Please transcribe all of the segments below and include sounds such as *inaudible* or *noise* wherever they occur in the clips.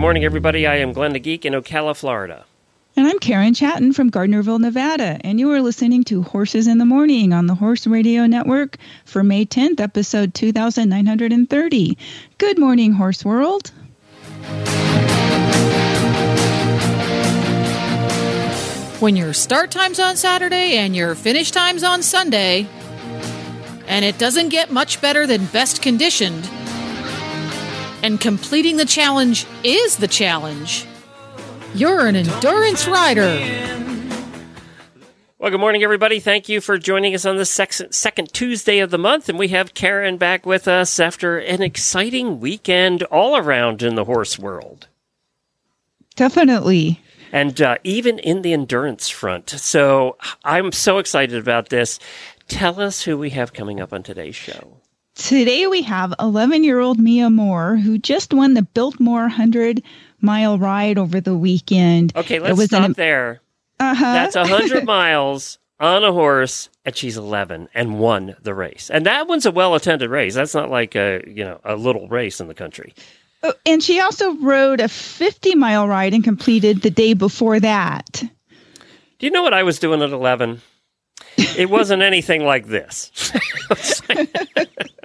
Good morning, everybody. I am Glenn the Geek in Ocala, Florida. And I'm Karen Chaton from Gardnerville, Nevada, and you are listening to Horses in the Morning on the Horse Radio Network for May 10th, episode 2930. Good morning, Horse World. When your start time's on Saturday and your finish time's on Sunday, and it doesn't get much better than best conditioned, and completing the challenge is the challenge, you're an endurance rider. Well, good morning, everybody. Thank you for joining us on the sec- second Tuesday of the month. And we have Karen back with us after an exciting weekend all around in the horse world. Definitely. And uh, even in the endurance front. So I'm so excited about this. Tell us who we have coming up on today's show. Today we have 11 year old Mia Moore, who just won the Biltmore 100 mile ride over the weekend. Okay, It let's was stop an- there. Uh-huh. That's 100 *laughs* miles on a horse, and she's 11 and won the race. And that one's a well attended race. That's not like a, you know, a little race in the country. Oh, and she also rode a 50 mile ride and completed the day before that. Do you know what I was doing at 11? It wasn't anything like this. *laughs* *laughs*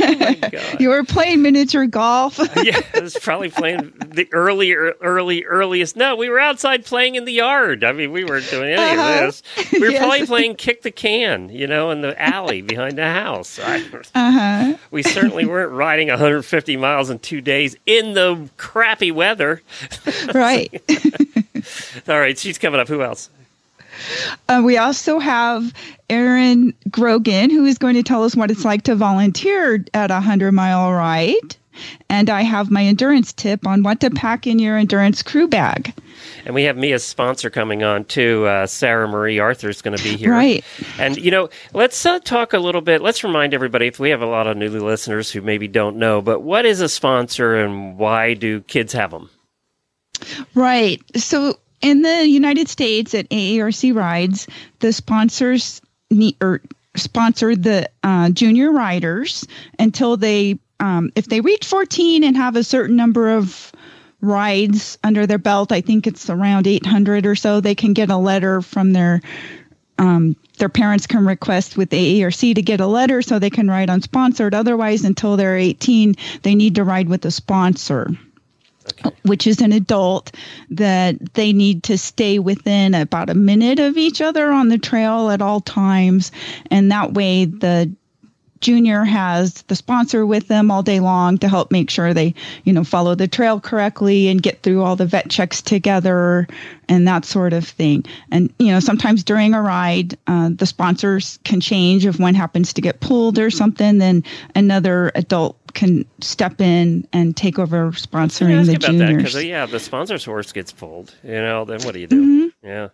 oh *laughs* God. You were playing miniature golf. *laughs* yeah, I was probably playing the early, early, earliest. No, we were outside playing in the yard. I mean, we weren't doing any Uh-huh. of this. We were *laughs* Yes. probably playing kick the can, you know, in the alley behind the house. Uh-huh. we certainly weren't riding 150 miles in two days in the crappy weather. Right. All right, she's coming up. Who else? Uh, we also have Erin Grogan, who is going to tell us what it's like to volunteer at a 100 mile ride. And I have my endurance tip on what to pack in your endurance crew bag. And we have Mia's sponsor coming on too. Uh, Sarah Marie Arthur is going to be here. Right. And, you know, let's uh, talk a little bit. Let's remind everybody if we have a lot of new listeners who maybe don't know, but what is a sponsor and why do kids have them? Right. So in the United States at AERC Rides, the sponsors or sponsor the uh, junior riders until they, um, if they reach 14 and have a certain number of rides under their belt, I think it's around 800 or so, they can get a letter from their um, their parents can request with AERC to get a letter so they can ride unsponsored. Otherwise, until they're 18, they need to ride with a sponsor which is an adult that they need to stay within about a minute of each other on the trail at all times. And that way the junior has the sponsor with them all day long to help make sure they you know follow the trail correctly and get through all the vet checks together and that sort of thing. And you know sometimes during a ride uh, the sponsors can change if one happens to get pulled or something then another adult can step in and take over sponsoring the about that juniors because, yeah, the sponsor's horse gets pulled. You know, then what do you do? Mm-hmm. Yeah.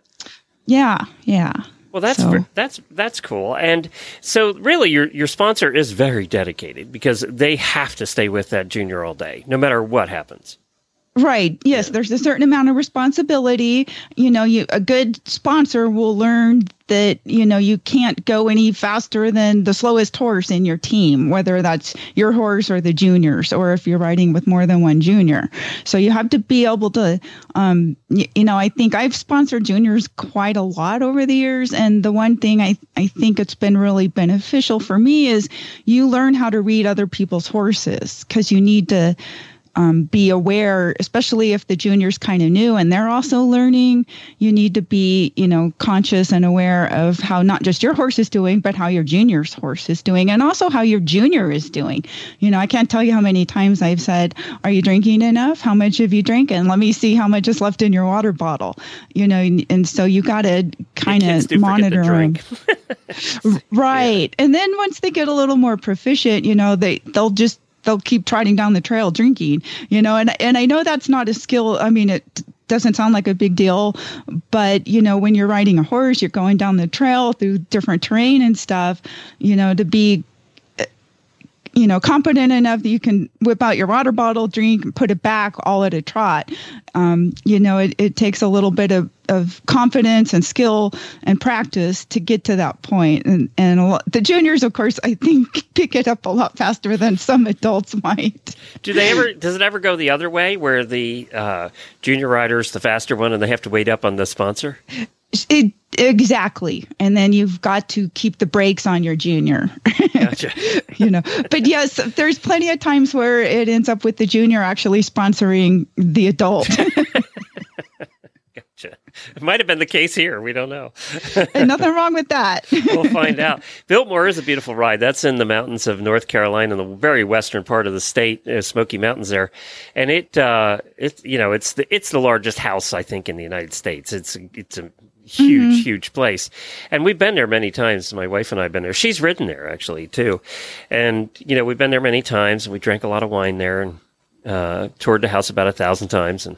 yeah yeah Well, that's So- that's that's cool. And so, really, your your sponsor is very dedicated because they have to stay with that junior all day, no matter what happens. Right. Yes, there's a certain amount of responsibility. You know, you a good sponsor will learn that, you know, you can't go any faster than the slowest horse in your team, whether that's your horse or the juniors or if you're riding with more than one junior. So you have to be able to um y- you know, I think I've sponsored juniors quite a lot over the years and the one thing I I think it's been really beneficial for me is you learn how to read other people's horses cuz you need to um, be aware, especially if the junior's kind of new and they're also learning. You need to be, you know, conscious and aware of how not just your horse is doing, but how your junior's horse is doing, and also how your junior is doing. You know, I can't tell you how many times I've said, "Are you drinking enough? How much have you drank? And Let me see how much is left in your water bottle." You know, and, and so you got to kind of do forget to monitor them. *laughs* Right. *laughs* And then once they get a little more proficient, you know, they they'll just they'll keep trotting down the trail drinking, you know, and and I know that's not a skill. I mean, it doesn't sound like a big deal, but you know, when you're riding a horse, you're going down the trail through different terrain and stuff, you know, to be you know, competent enough that you can whip out your water bottle, drink, and put it back all at a trot. Um, you know, it, it takes a little bit of, of confidence and skill and practice to get to that point. And, and lot, the juniors, of course, I think *laughs* pick it up a lot faster than some adults might. Do they ever, does it ever go the other way where the uh, junior rider's the faster one and they have to wait up on the sponsor? It, exactly. And then you've got to keep the brakes on your junior. *laughs* Gotcha. *laughs* you know, but yes, there's plenty of times where it ends up with the junior actually sponsoring the adult. *laughs* *laughs* gotcha. It might have been the case here. We don't know. and nothing wrong with that. we'll find out. Biltmore is a beautiful ride. That's in the mountains of North Carolina, in the very western part of the state, uh, Smoky Mountains there, and it, uh, it, you know, it's the it's the largest house I think in the United States. It's it's a huge, mm-hmm. huge place. And we've been there many times. My wife and I have been there. She's ridden there actually too. And, you know, we've been there many times and we drank a lot of wine there and, uh, toured the house about a thousand times. And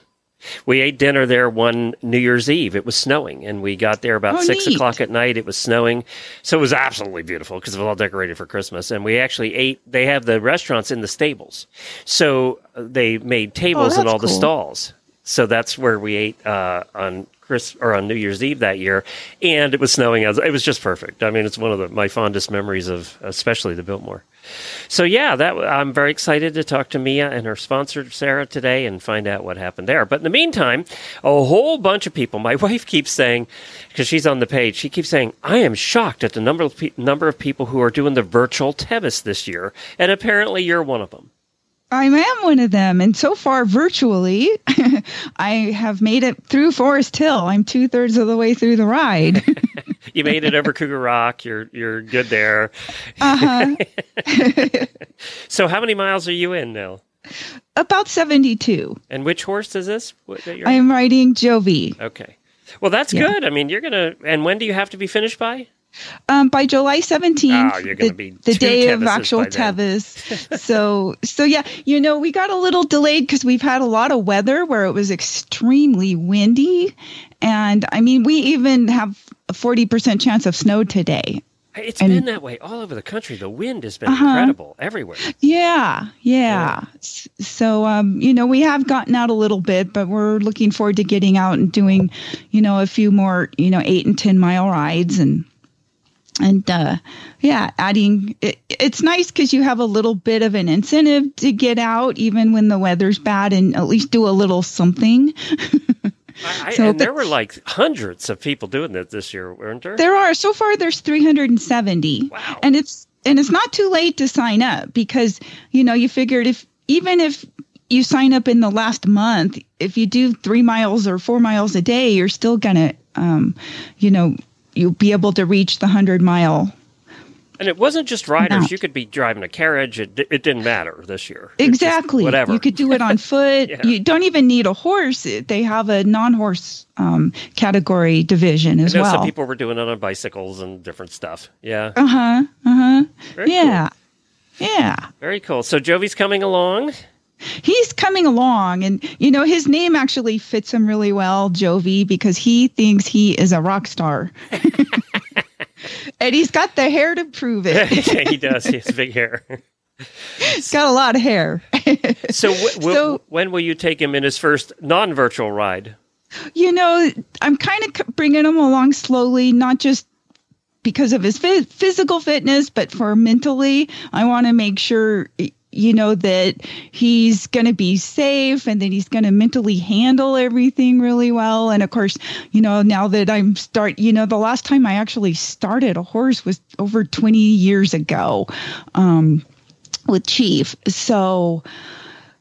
we ate dinner there one New Year's Eve. It was snowing and we got there about oh, six neat. o'clock at night. It was snowing. So it was absolutely beautiful because it was all decorated for Christmas. And we actually ate, they have the restaurants in the stables. So uh, they made tables oh, in all cool. the stalls. So that's where we ate uh, on Chris or on New Year's Eve that year, and it was snowing. It was just perfect. I mean, it's one of the, my fondest memories of, especially the Biltmore. So yeah, that I'm very excited to talk to Mia and her sponsor Sarah today and find out what happened there. But in the meantime, a whole bunch of people. My *laughs* wife keeps saying, because she's on the page, she keeps saying, "I am shocked at the number of pe- number of people who are doing the virtual Tevis this year," and apparently you're one of them. I am one of them. And so far, virtually, *laughs* I have made it through Forest Hill. I'm two thirds of the way through the ride. *laughs* you made it over Cougar Rock. You're you're good there. Uh-huh. *laughs* so, how many miles are you in now? About 72. And which horse is this? What, I am riding Jovi. Okay. Well, that's Yeah. good. I mean, you're going to. And when do you have to be finished by? Um, by July 17th, Oh, the, the two day of actual. *laughs* Tevis. so, so yeah, you know, we got a little delayed because we've had a lot of weather where it was extremely windy. And I mean, we even have a 40% chance of snow today. It's And- been that way all over the country. The wind has been Uh-huh. incredible everywhere. Yeah, yeah. S- So, um, you know, we have gotten out a little bit, but we're looking forward to getting out and doing, you know, a few more, you know, eight and 10 mile rides and, and, uh, yeah, adding, it, it's nice because you have a little bit of an incentive to get out even when the weather's bad and at least do a little something. I, *laughs* So and there were like hundreds of people doing that this year, weren't there? There are so far there's 370. Wow. And it's and it's not too late to sign up because you know you figured if even if you sign up in the last month, if you do 3 miles or 4 miles a day, you're still to um you know you'll be able to reach the 100 mile. And it wasn't just riders. You could be driving a carriage. It, it didn't matter this year. Exactly. whatever. You could do it on *laughs* foot. Yeah. You don't even need a horse. They have a non-horse um, category division as well. some people were doing it on bicycles and different stuff. Yeah. uh-huh. Uh-huh. Very Yeah. Yeah. Very cool. So Jovi's coming along. He's coming along and you know his name actually fits him really well jovi because he thinks he is a rock star *laughs* and he's got the hair to prove it *laughs* yeah, he does. He has big hair. he's got a lot of hair *laughs* So, w- w- So- when will you take him in his first non-virtual ride? you know i'm kind of bringing him along slowly not just because of his phys- physical fitness but for mentally i want to make sure you know that he's going to be safe and that he's going to mentally handle everything really well. And of course you know now that i'm start you know the last time i actually started a horse was over 20 years ago um with chief. So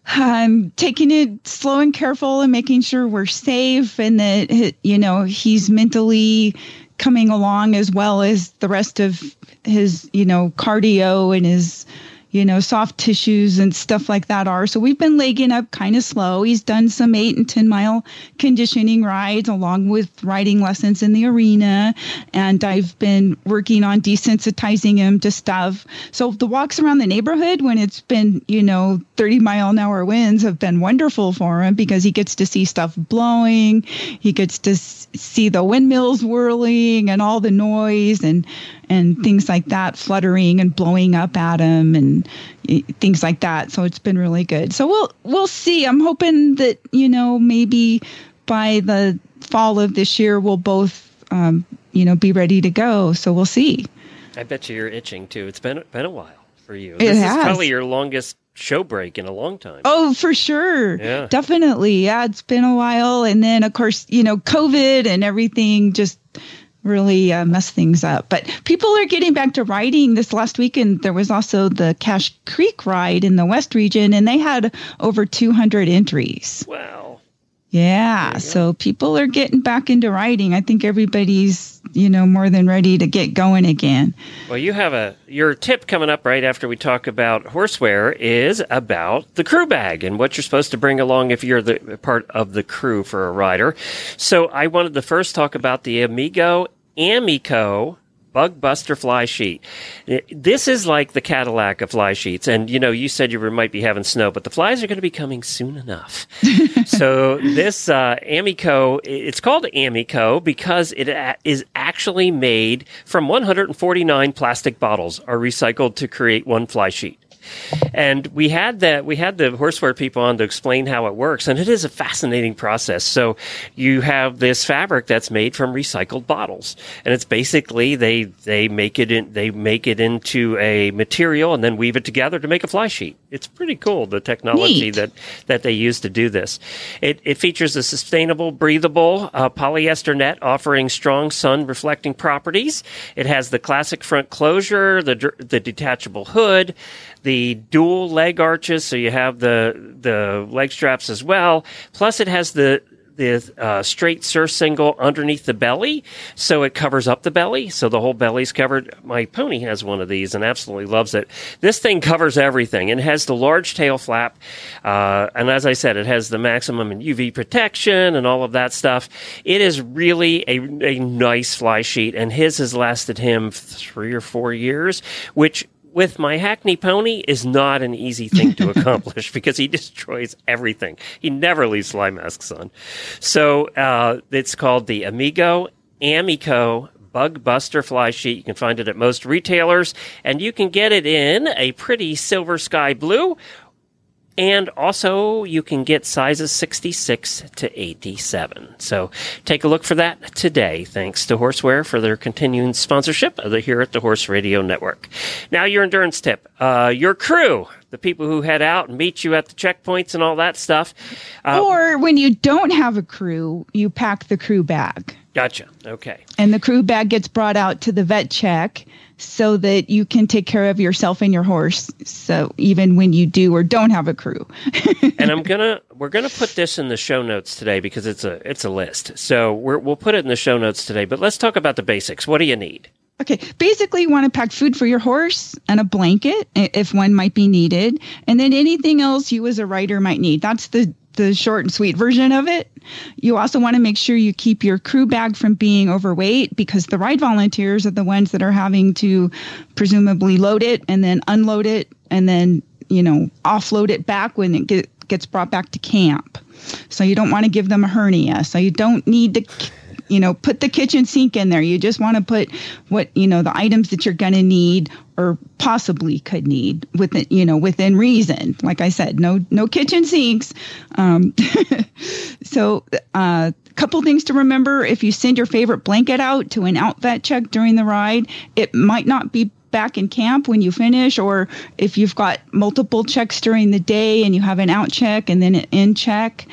I'm taking it slow and careful and making sure we're safe and that you know he's mentally coming along as well as the rest of his you know cardio and his you know, soft tissues and stuff like that are. So we've been legging up kind of slow. He's done some eight and 10 mile conditioning rides along with riding lessons in the arena. And I've been working on desensitizing him to stuff. So the walks around the neighborhood when it's been, you know, 30 mile an hour winds have been wonderful for him because he gets to see stuff blowing. He gets to see the windmills whirling and all the noise and and things like that fluttering and blowing up at him and things like that so it's been really good so we'll we'll see i'm hoping that you know maybe by the fall of this year we'll both um, you know be ready to go so we'll see i bet you you're itching too it's been been a while for you it this has. is probably your longest show break in a long time. Oh, for sure. Yeah. Definitely. Yeah, it's been a while. And then, of course, you know, COVID and everything just really uh, messed things up. But people are getting back to riding. This last weekend, there was also the Cache Creek ride in the West region, and they had over 200 entries. Wow. Yeah, so people are getting back into riding. I think everybody's, you know, more than ready to get going again. Well, you have a your tip coming up right after we talk about horseware is about the crew bag and what you're supposed to bring along if you're the part of the crew for a rider. So, I wanted to first talk about the Amigo AmECO Bug Buster fly sheet. This is like the Cadillac of fly sheets. And, you know, you said you might be having snow, but the flies are going to be coming soon enough. *laughs* so this uh, AmECO, it's called AmECO because it is actually made from 149 plastic bottles are recycled to create one fly sheet. And we had that we had the horseware people on to explain how it works, and it is a fascinating process. So you have this fabric that's made from recycled bottles, and it's basically they they make it in they make it into a material and then weave it together to make a fly sheet. It's pretty cool the technology Neat. that that they use to do this. It it features a sustainable, breathable uh, polyester net offering strong sun reflecting properties. It has the classic front closure, the the detachable hood the dual leg arches, so you have the the leg straps as well. Plus, it has the the uh, straight surcingle underneath the belly, so it covers up the belly, so the whole belly's covered. My pony has one of these and absolutely loves it. This thing covers everything and has the large tail flap, uh, and as I said, it has the maximum in UV protection and all of that stuff. It is really a, a nice fly sheet, and his has lasted him three or four years, which with my Hackney pony is not an easy thing to *laughs* accomplish because he destroys everything. He never leaves fly masks on. So uh, it's called the Amigo AmECO Bug Buster Fly Sheet. You can find it at most retailers, and you can get it in a pretty silver sky blue. And also, you can get sizes 66 to 87. So take a look for that today. Thanks to Horseware for their continuing sponsorship of the here at the Horse Radio Network. Now, your endurance tip. Uh, your crew, the people who head out and meet you at the checkpoints and all that stuff. Uh, or when you don't have a crew, you pack the crew bag. Gotcha. Okay. And the crew bag gets brought out to the vet check so that you can take care of yourself and your horse. So even when you do or don't have a crew. *laughs* and I'm gonna we're gonna put this in the show notes today because it's a it's a list. So we're, we'll put it in the show notes today. But let's talk about the basics. What do you need? Okay, basically, you want to pack food for your horse and a blanket if one might be needed, and then anything else you as a rider might need. That's the the short and sweet version of it. You also want to make sure you keep your crew bag from being overweight because the ride volunteers are the ones that are having to presumably load it and then unload it and then, you know, offload it back when it get, gets brought back to camp. So you don't want to give them a hernia. So you don't need to you know, put the kitchen sink in there. You just want to put what, you know, the items that you're going to need or possibly could need within, you know, within reason. Like I said, no, no kitchen sinks. Um, *laughs* so, uh, couple things to remember if you send your favorite blanket out to an outvet check during the ride, it might not be back in camp when you finish, or if you've got multiple checks during the day and you have an out check and then an in check,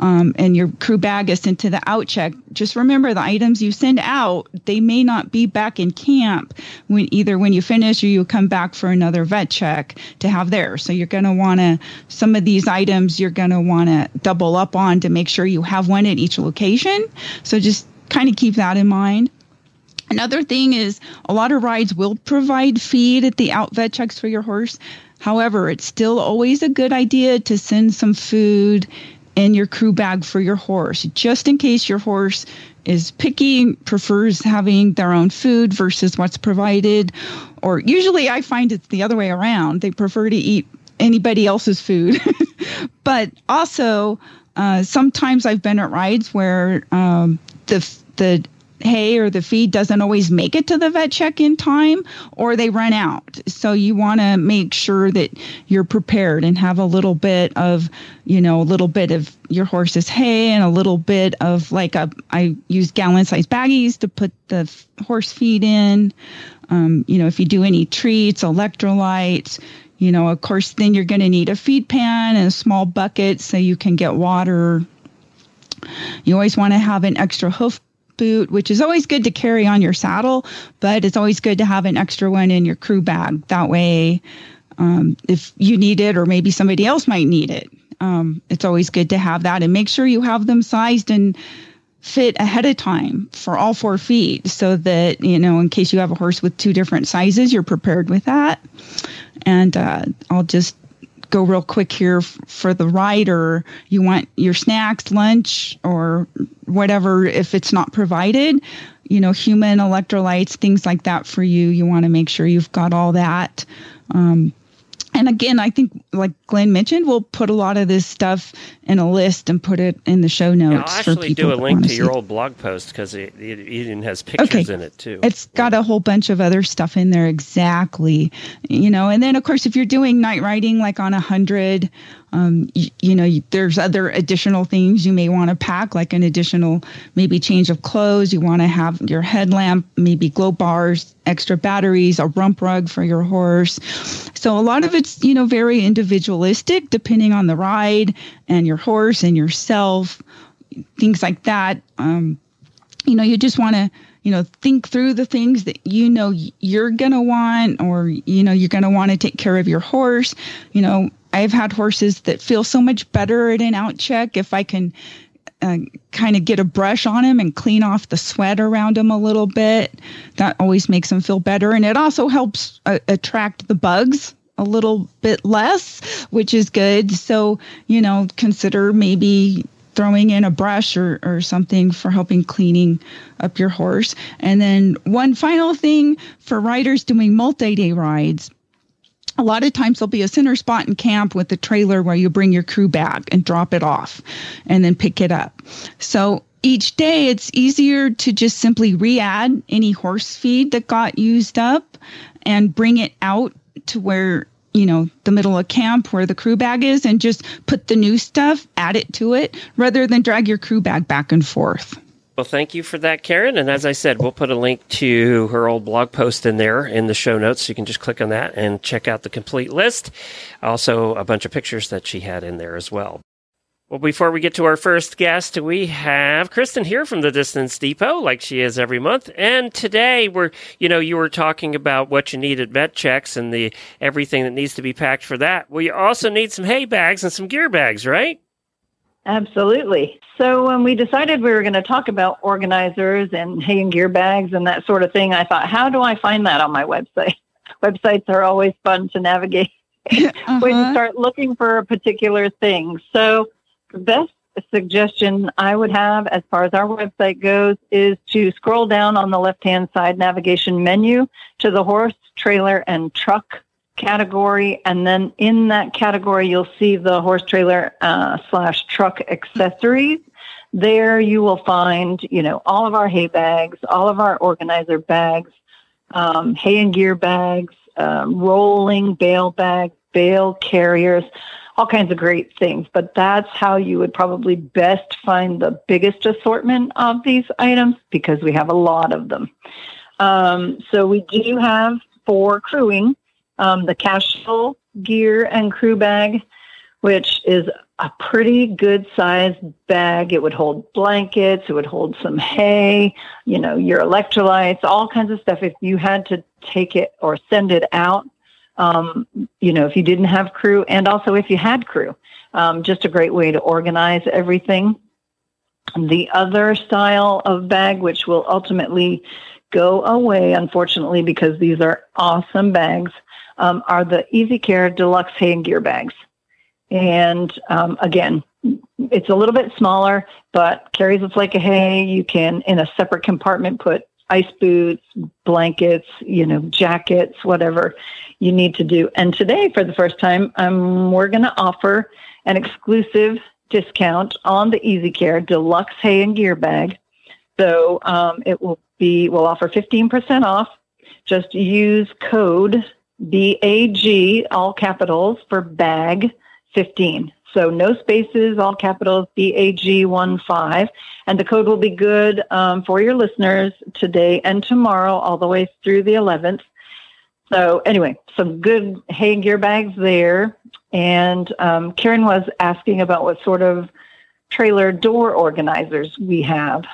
um, and your crew bag is sent to the out check, just remember the items you send out, they may not be back in camp when either when you finish or you come back for another vet check to have there. So you're going to want to, some of these items you're going to want to double up on to make sure you have one at each location. So just kind of keep that in mind. Another thing is a lot of rides will provide feed at the out vet checks for your horse. However, it's still always a good idea to send some food in your crew bag for your horse, just in case your horse is picky, prefers having their own food versus what's provided. Or usually I find it's the other way around. They prefer to eat anybody else's food. *laughs* but also, uh, sometimes I've been at rides where um, the the hay or the feed doesn't always make it to the vet check in time or they run out. So you want to make sure that you're prepared and have a little bit of, you know, a little bit of your horse's hay and a little bit of like a, I use gallon size baggies to put the horse feed in. Um, you know, if you do any treats, electrolytes, you know, of course, then you're going to need a feed pan and a small bucket so you can get water. You always want to have an extra hoof boot, which is always good to carry on your saddle, but it's always good to have an extra one in your crew bag. That way, um, if you need it or maybe somebody else might need it, um, it's always good to have that and make sure you have them sized and fit ahead of time for all four feet so that, you know, in case you have a horse with two different sizes, you're prepared with that. And uh, I'll just go real quick here for the rider. You want your snacks, lunch, or whatever if it's not provided. You know, human electrolytes, things like that for you. You want to make sure you've got all that. Um, and again, I think, like Glenn mentioned, we'll put a lot of this stuff in a list and put it in the show notes. I'll actually do a link to your old blog post because it, it, even has pictures okay. in it too. It's got a whole bunch of other stuff in there, exactly. You know, and then of course, if you're doing night riding like on a hundred, um, you, you, know, there's other additional things you may want to pack, like an additional maybe change of clothes. You want to have your headlamp, maybe glow bars, extra batteries, a rump rug for your horse. So a lot of it's, you know, very individualistic depending on the ride and your horse and yourself, things like that. Um, you know, you just want to you know think through the things that you know you're going to want or you know you're going to want to take care of your horse you know I've had horses that feel so much better at an out check if I can uh, kind of get a brush on them and clean off the sweat around them a little bit. That always makes them feel better. And it also helps uh, attract the bugs a little bit less, which is good. So, you know, consider maybe throwing in a brush or, or something for helping cleaning up your horse. And then one final thing for riders doing multi-day rides a lot of times there'll be a center spot in camp with a trailer where you bring your crew bag and drop it off and then pick it up. So each day it's easier to just simply re-add any horse feed that got used up and bring it out to where you know the middle of camp where the crew bag is and just put the new stuff add it to it rather than drag your crew bag back and forth well, thank you for that, Karen. And as I said, we'll put a link to her old blog post in there in the show notes. So you can just click on that and check out the complete list. Also, a bunch of pictures that she had in there as well. Well, before we get to our first guest, we have Kristen here from the Distance Depot, like she is every month. And today we're, you know, you were talking about what you need at vet checks and the everything that needs to be packed for that. Well, you also need some hay bags and some gear bags, right? Absolutely. So when we decided we were going to talk about organizers and hay and gear bags and that sort of thing, I thought, how do I find that on my website? *laughs* Websites are always fun to navigate uh-huh. *laughs* when you start looking for a particular thing. So the best suggestion I would have as far as our website goes is to scroll down on the left-hand side navigation menu to the horse, trailer, and truck category, and then in that category, you'll see the horse trailer uh, slash truck accessories. There, you will find, you know, all of our hay bags, all of our organizer bags, um, hay and gear bags, um, rolling bale bags, bale carriers, all kinds of great things. But that's how you would probably best find the biggest assortment of these items because we have a lot of them. Um, so we do have for crewing um, the Cashel gear and crew bag, which is a pretty good sized bag. It would hold blankets, it would hold some hay, you know, your electrolytes, all kinds of stuff. If you had to take it or send it out, um, you know, if you didn't have crew, and also if you had crew, um, just a great way to organize everything. The other style of bag, which will ultimately go away, unfortunately, because these are awesome bags, um, are the Easy Care Deluxe Hay and Gear bags. And um, again, it's a little bit smaller, but carries a flake of hay. You can, in a separate compartment, put ice boots, blankets, you know, jackets, whatever you need to do. And today, for the first time, um, we're going to offer an exclusive discount on the Easy Care Deluxe Hay and Gear bag. So um, it will be, we'll offer 15% off. Just use code BAG, all capitals, for bag 15. So no spaces, all capitals, B A G 1 5. And the code will be good um, for your listeners today and tomorrow, all the way through the 11th. So anyway, some good hay gear bags there. And um, Karen was asking about what sort of trailer door organizers we have.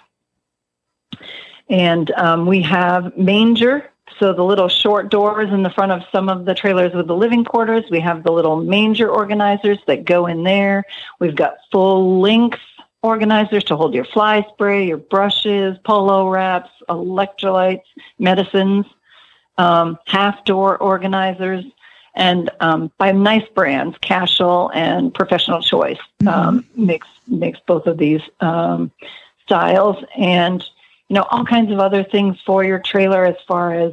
And um, we have manger so the little short doors in the front of some of the trailers with the living quarters, we have the little manger organizers that go in there. We've got full length organizers to hold your fly spray, your brushes, polo wraps, electrolytes, medicines, um, half door organizers, and um, by nice brands, Cashel and Professional Choice mm-hmm. um, makes makes both of these um, styles and you know, all kinds of other things for your trailer as far as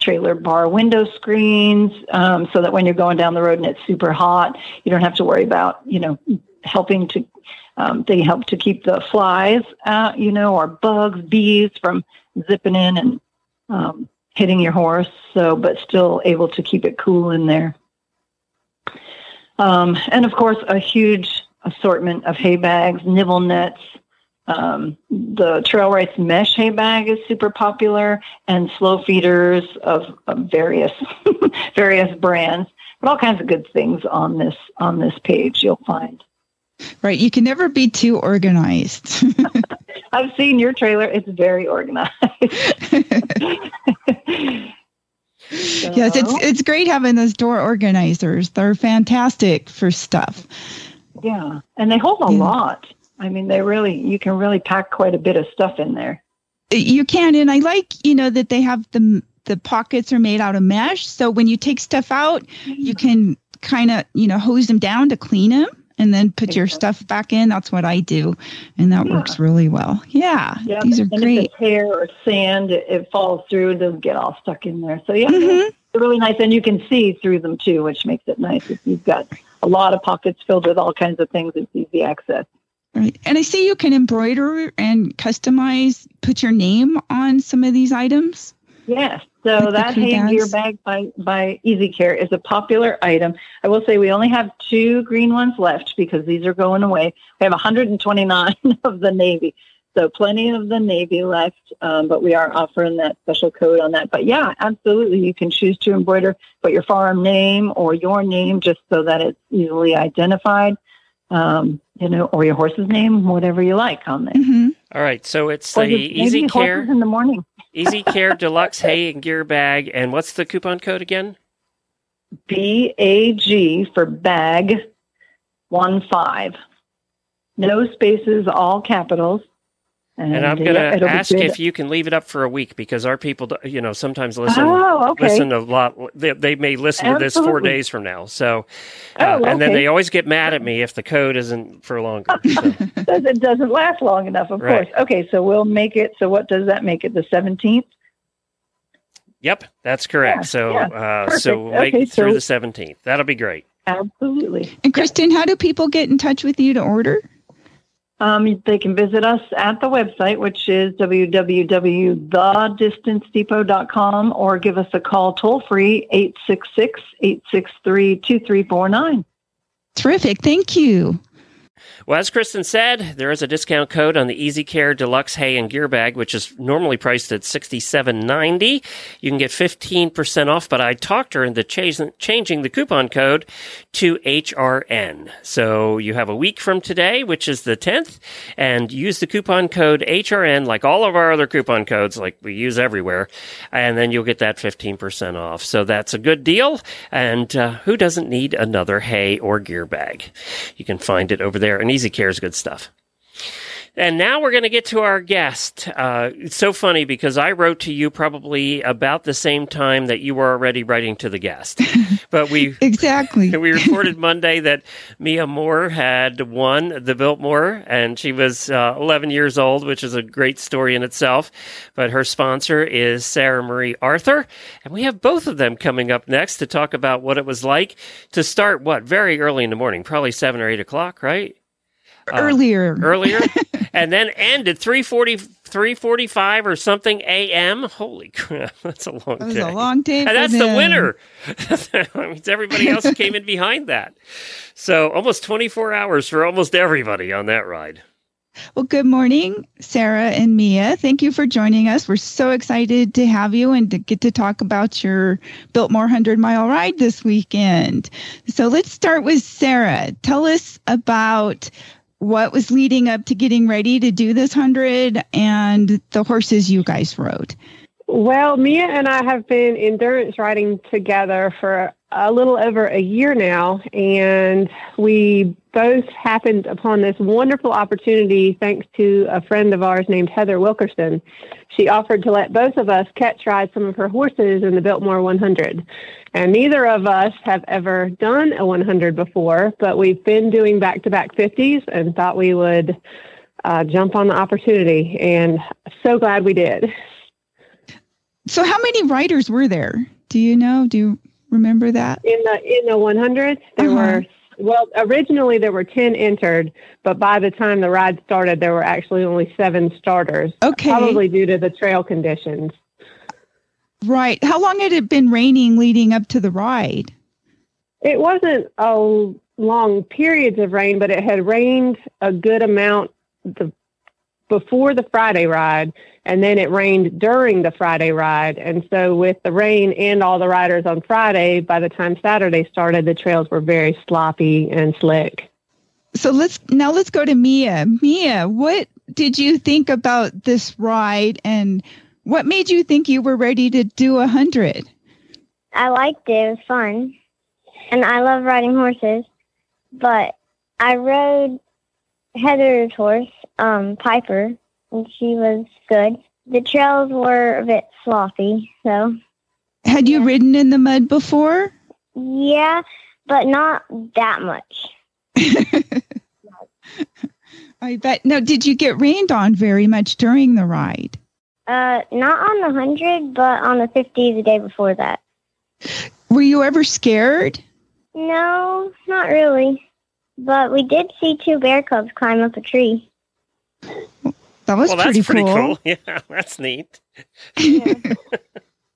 trailer bar window screens, um, so that when you're going down the road and it's super hot, you don't have to worry about, you know, helping to, um, they help to keep the flies, out, you know, or bugs, bees from zipping in and um, hitting your horse. So, but still able to keep it cool in there. Um, and of course, a huge assortment of hay bags, nibble nets, um, the Trail Rights mesh hay bag is super popular, and slow feeders of, of various *laughs* various brands. But all kinds of good things on this on this page you'll find. Right, you can never be too organized. *laughs* I've seen your trailer; it's very organized. So. *laughs* Yes, it's it's great having those door organizers. They're fantastic for stuff. Yeah, and they hold a yeah. lot. I mean, they really, you can really pack quite a bit of stuff in there. You can, and I like, you know, that they have the the pockets are made out of mesh, so when you take stuff out, you can kind of, you know, hose them down to clean them, and then put your stuff back in. That's what I do, and that yeah. works really well. Yeah, yeah these are and great. Hair or sand, it, it, falls through; it doesn't get all stuck in there. So yeah, mm-hmm. they're really nice, and you can see through them too, which makes it nice. If you've got a lot of pockets filled with all kinds of things, it's easy access. Right. And I see you can embroider and customize, put your name on some of these items. Yes. So like that Hay Gear bag by, by Easy Care is a popular item. I will say we only have two green ones left because these are going away. We have 129 *laughs* of the navy. So plenty of the navy left, um, but we are offering that special code on that. But yeah, absolutely. You can choose to embroider, put your farm name or your name just so that it's easily identified um, you know, or your horse's name, whatever you like on there. Mm-hmm. All right, so it's or the Easy Care in the morning. *laughs* Easy Care Deluxe Hay and Gear Bag, and what's the coupon code again? B A G for bag one five. No spaces, all capitals. And, and I'm going to yeah, ask if you can leave it up for a week because our people, you know, sometimes listen oh, okay. listen a lot. They, they may listen Absolutely. to this four days from now. So, uh, oh, okay. and then they always get mad at me if the code isn't for longer. *laughs* So. it doesn't last long enough, of right. course. Okay, so we'll make it. So, what does that make it? The 17th? Yep, that's correct. Yeah, so, yeah, uh, so we'll make okay, it through so, the 17th. That'll be great. Absolutely. And Kristen, how do people get in touch with you to order? Um, they can visit us at the website, which is www.thedistancedepot.com, or give us a call toll free 866 863 2349. Terrific. Thank you. Well, as Kristen said, there is a discount code on the Easy Care Deluxe Hay and Gear Bag, which is normally priced at sixty-seven ninety. You can get fifteen percent off, but I talked her into changing the coupon code to HRN. So you have a week from today, which is the tenth, and use the coupon code HRN like all of our other coupon codes, like we use everywhere, and then you'll get that fifteen percent off. So that's a good deal. And uh, who doesn't need another hay or gear bag? You can find it over there. And Care is good stuff. And now we're going to get to our guest. Uh, it's so funny because I wrote to you probably about the same time that you were already writing to the guest. *laughs* But we exactly *laughs* we reported Monday that Mia Moore had won the Biltmore, and she was uh, 11 years old, which is a great story in itself. But her sponsor is Sarah Marie Arthur, and we have both of them coming up next to talk about what it was like to start what very early in the morning, probably seven or eight o'clock, right? Uh, earlier. earlier *laughs* and then end at 340 345 or something am holy crap *laughs* that's a long That was day a long day. and that's the them. winner *laughs* that means everybody else came in behind that so almost 24 hours for almost everybody on that ride Well, good morning, Sarah and Mia. Thank you for joining us. We're so excited to have you and to get to talk about your Biltmore 100 mile ride this weekend. So let's start with Sarah. Tell us about what was leading up to getting ready to do this 100 and the horses you guys rode. Well, Mia and I have been endurance riding together for a little over a year now, and we both happened upon this wonderful opportunity thanks to a friend of ours named Heather Wilkerson. She offered to let both of us catch ride some of her horses in the Biltmore 100. And neither of us have ever done a 100 before, but we've been doing back to back 50s and thought we would uh, jump on the opportunity. And so glad we did. So, how many riders were there? Do you know? Do you remember that? In the in the 100, there Uh-huh. were well originally there were 10 entered, but by the time the ride started, there were actually only seven starters. Okay. Probably due to the trail conditions. Right. How long had it been raining leading up to the ride? It wasn't a long periods of rain, but it had rained a good amount the before the Friday ride, and then it rained during the Friday ride. And so, with the rain and all the riders on Friday, by the time Saturday started, the trails were very sloppy and slick. So let's now let's go to Mia. Mia, what did you think about this ride and what made you think you were ready to do a hundred? I liked it. It was fun. And I love riding horses. But I rode Heather's horse, um, Piper, and she was good. The trails were a bit sloppy, so Had you ridden in the mud before? yeah, but not that much. *laughs* I bet. No, did you get rained on very much during the ride? Uh, not on the hundred, but on the fifty the day before that. Were you ever scared? No, not really. But we did see two bear cubs climb up a tree. That was well pretty, that's pretty cool. cool *laughs* yeah that's neat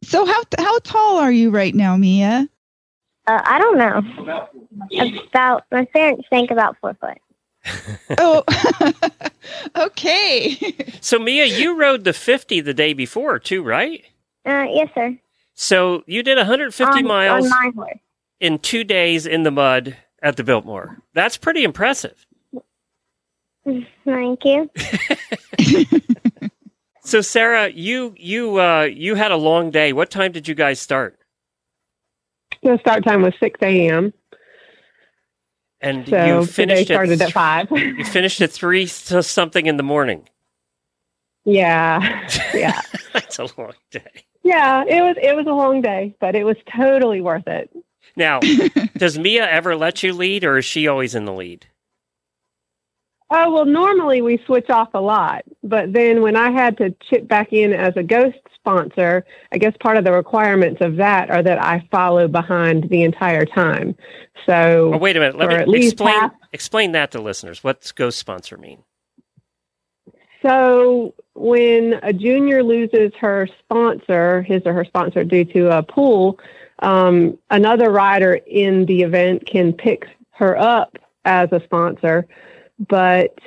So how how tall are you right now, Mia? Uh, I don't know. About my parents think about four foot. Oh, *laughs* okay. so mia you rode the 50 the day before too right Uh, yes, sir. so you did 150 on, miles on my horse. in two days in the mud at the biltmore that's pretty impressive Thank you. *laughs* So Sarah, you you uh, you had a long day. What time did you guys start? The start time was 6 a.m. And So you today finished started at at 5. *laughs* you finished at three to something in the morning. yeah. *laughs* Yeah. That's a long day. Yeah, it was it was a long day, but it was totally worth it. Now, does Mia ever let you lead, or is she always in the lead? Oh, well, normally we switch off a lot, but then when I had to chip back in as a ghost sponsor, I guess part of the requirements of that are that I follow behind the entire time. So, Oh, wait a minute. Let me at least explain half- explain that to listeners. What's ghost sponsor mean? so when a junior loses her sponsor, his or her sponsor due to a pool, um, another rider in the event can pick her up as a sponsor. But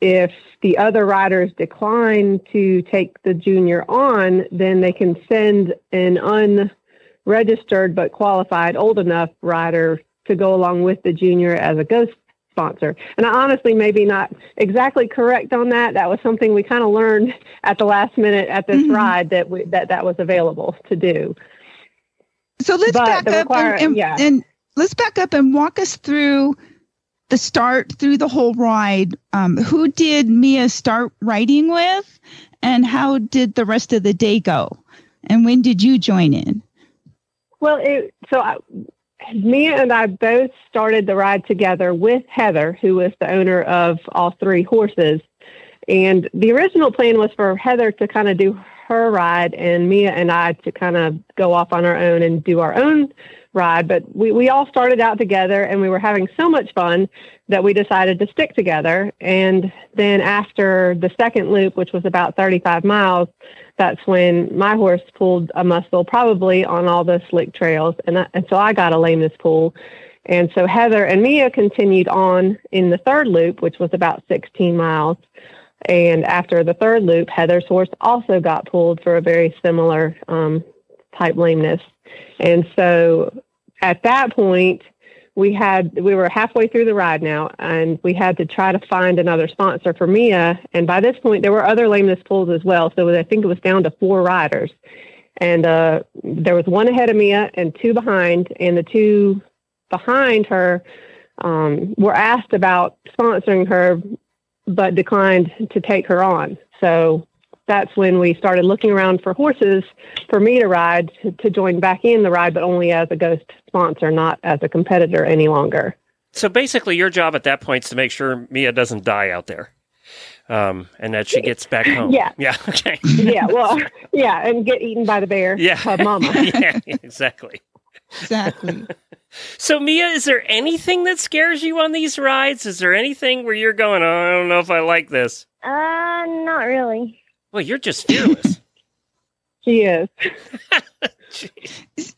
if the other riders decline to take the junior on, then they can send an unregistered but qualified old enough rider to go along with the junior as a ghost sponsor. And I honestly maybe not exactly correct on that. That was something we kind of learned at the last minute at this Mhm. ride that we, that that was available to do. So let's But back up require- and, and, yeah. and let's back up and walk us through the start through the whole ride, um, who did Mia start riding with, and how did the rest of the day go? And when did you join in? Well, it, so I, Mia and I both started the ride together with Heather, who was the owner of all three horses. And the original plan was for Heather to kind of do her ride and Mia and I to kind of go off on our own and do our own ride. But we, we all started out together and we were having so much fun that we decided to stick together. And then after the second loop, which was about 35 miles, that's when my horse pulled a muscle, probably on all the slick trails. And, I, and so I got a lameness pull. And so Heather and Mia continued on in the third loop, which was about 16 miles. And after the third loop, Heather's horse also got pulled for a very similar um, type lameness. And so at that point, we had we were halfway through the ride now, and we had to try to find another sponsor for Mia. And by this point, there were other lameness pulls as well. So I think it was down to four riders, and uh, there was one ahead of Mia and two behind, and the two behind her um, were asked about sponsoring her, but declined to take her on. So that's when we started looking around for horses for me to ride to, to, join back in the ride, but only as a ghost sponsor, not as a competitor any longer. So basically, your job at that point is to make sure Mia doesn't die out there. Um, and that she gets back home. Yeah. Yeah. *laughs* Okay. yeah. Well, yeah. And get eaten by the bear. Yeah. Her mama. *laughs* yeah. Exactly. Exactly. *laughs* So, Mia, is there anything that scares you on these rides? Is there anything where you're going, oh, I don't know if I like this? Uh, not really. Well, you're just fearless. *laughs* she is. *laughs*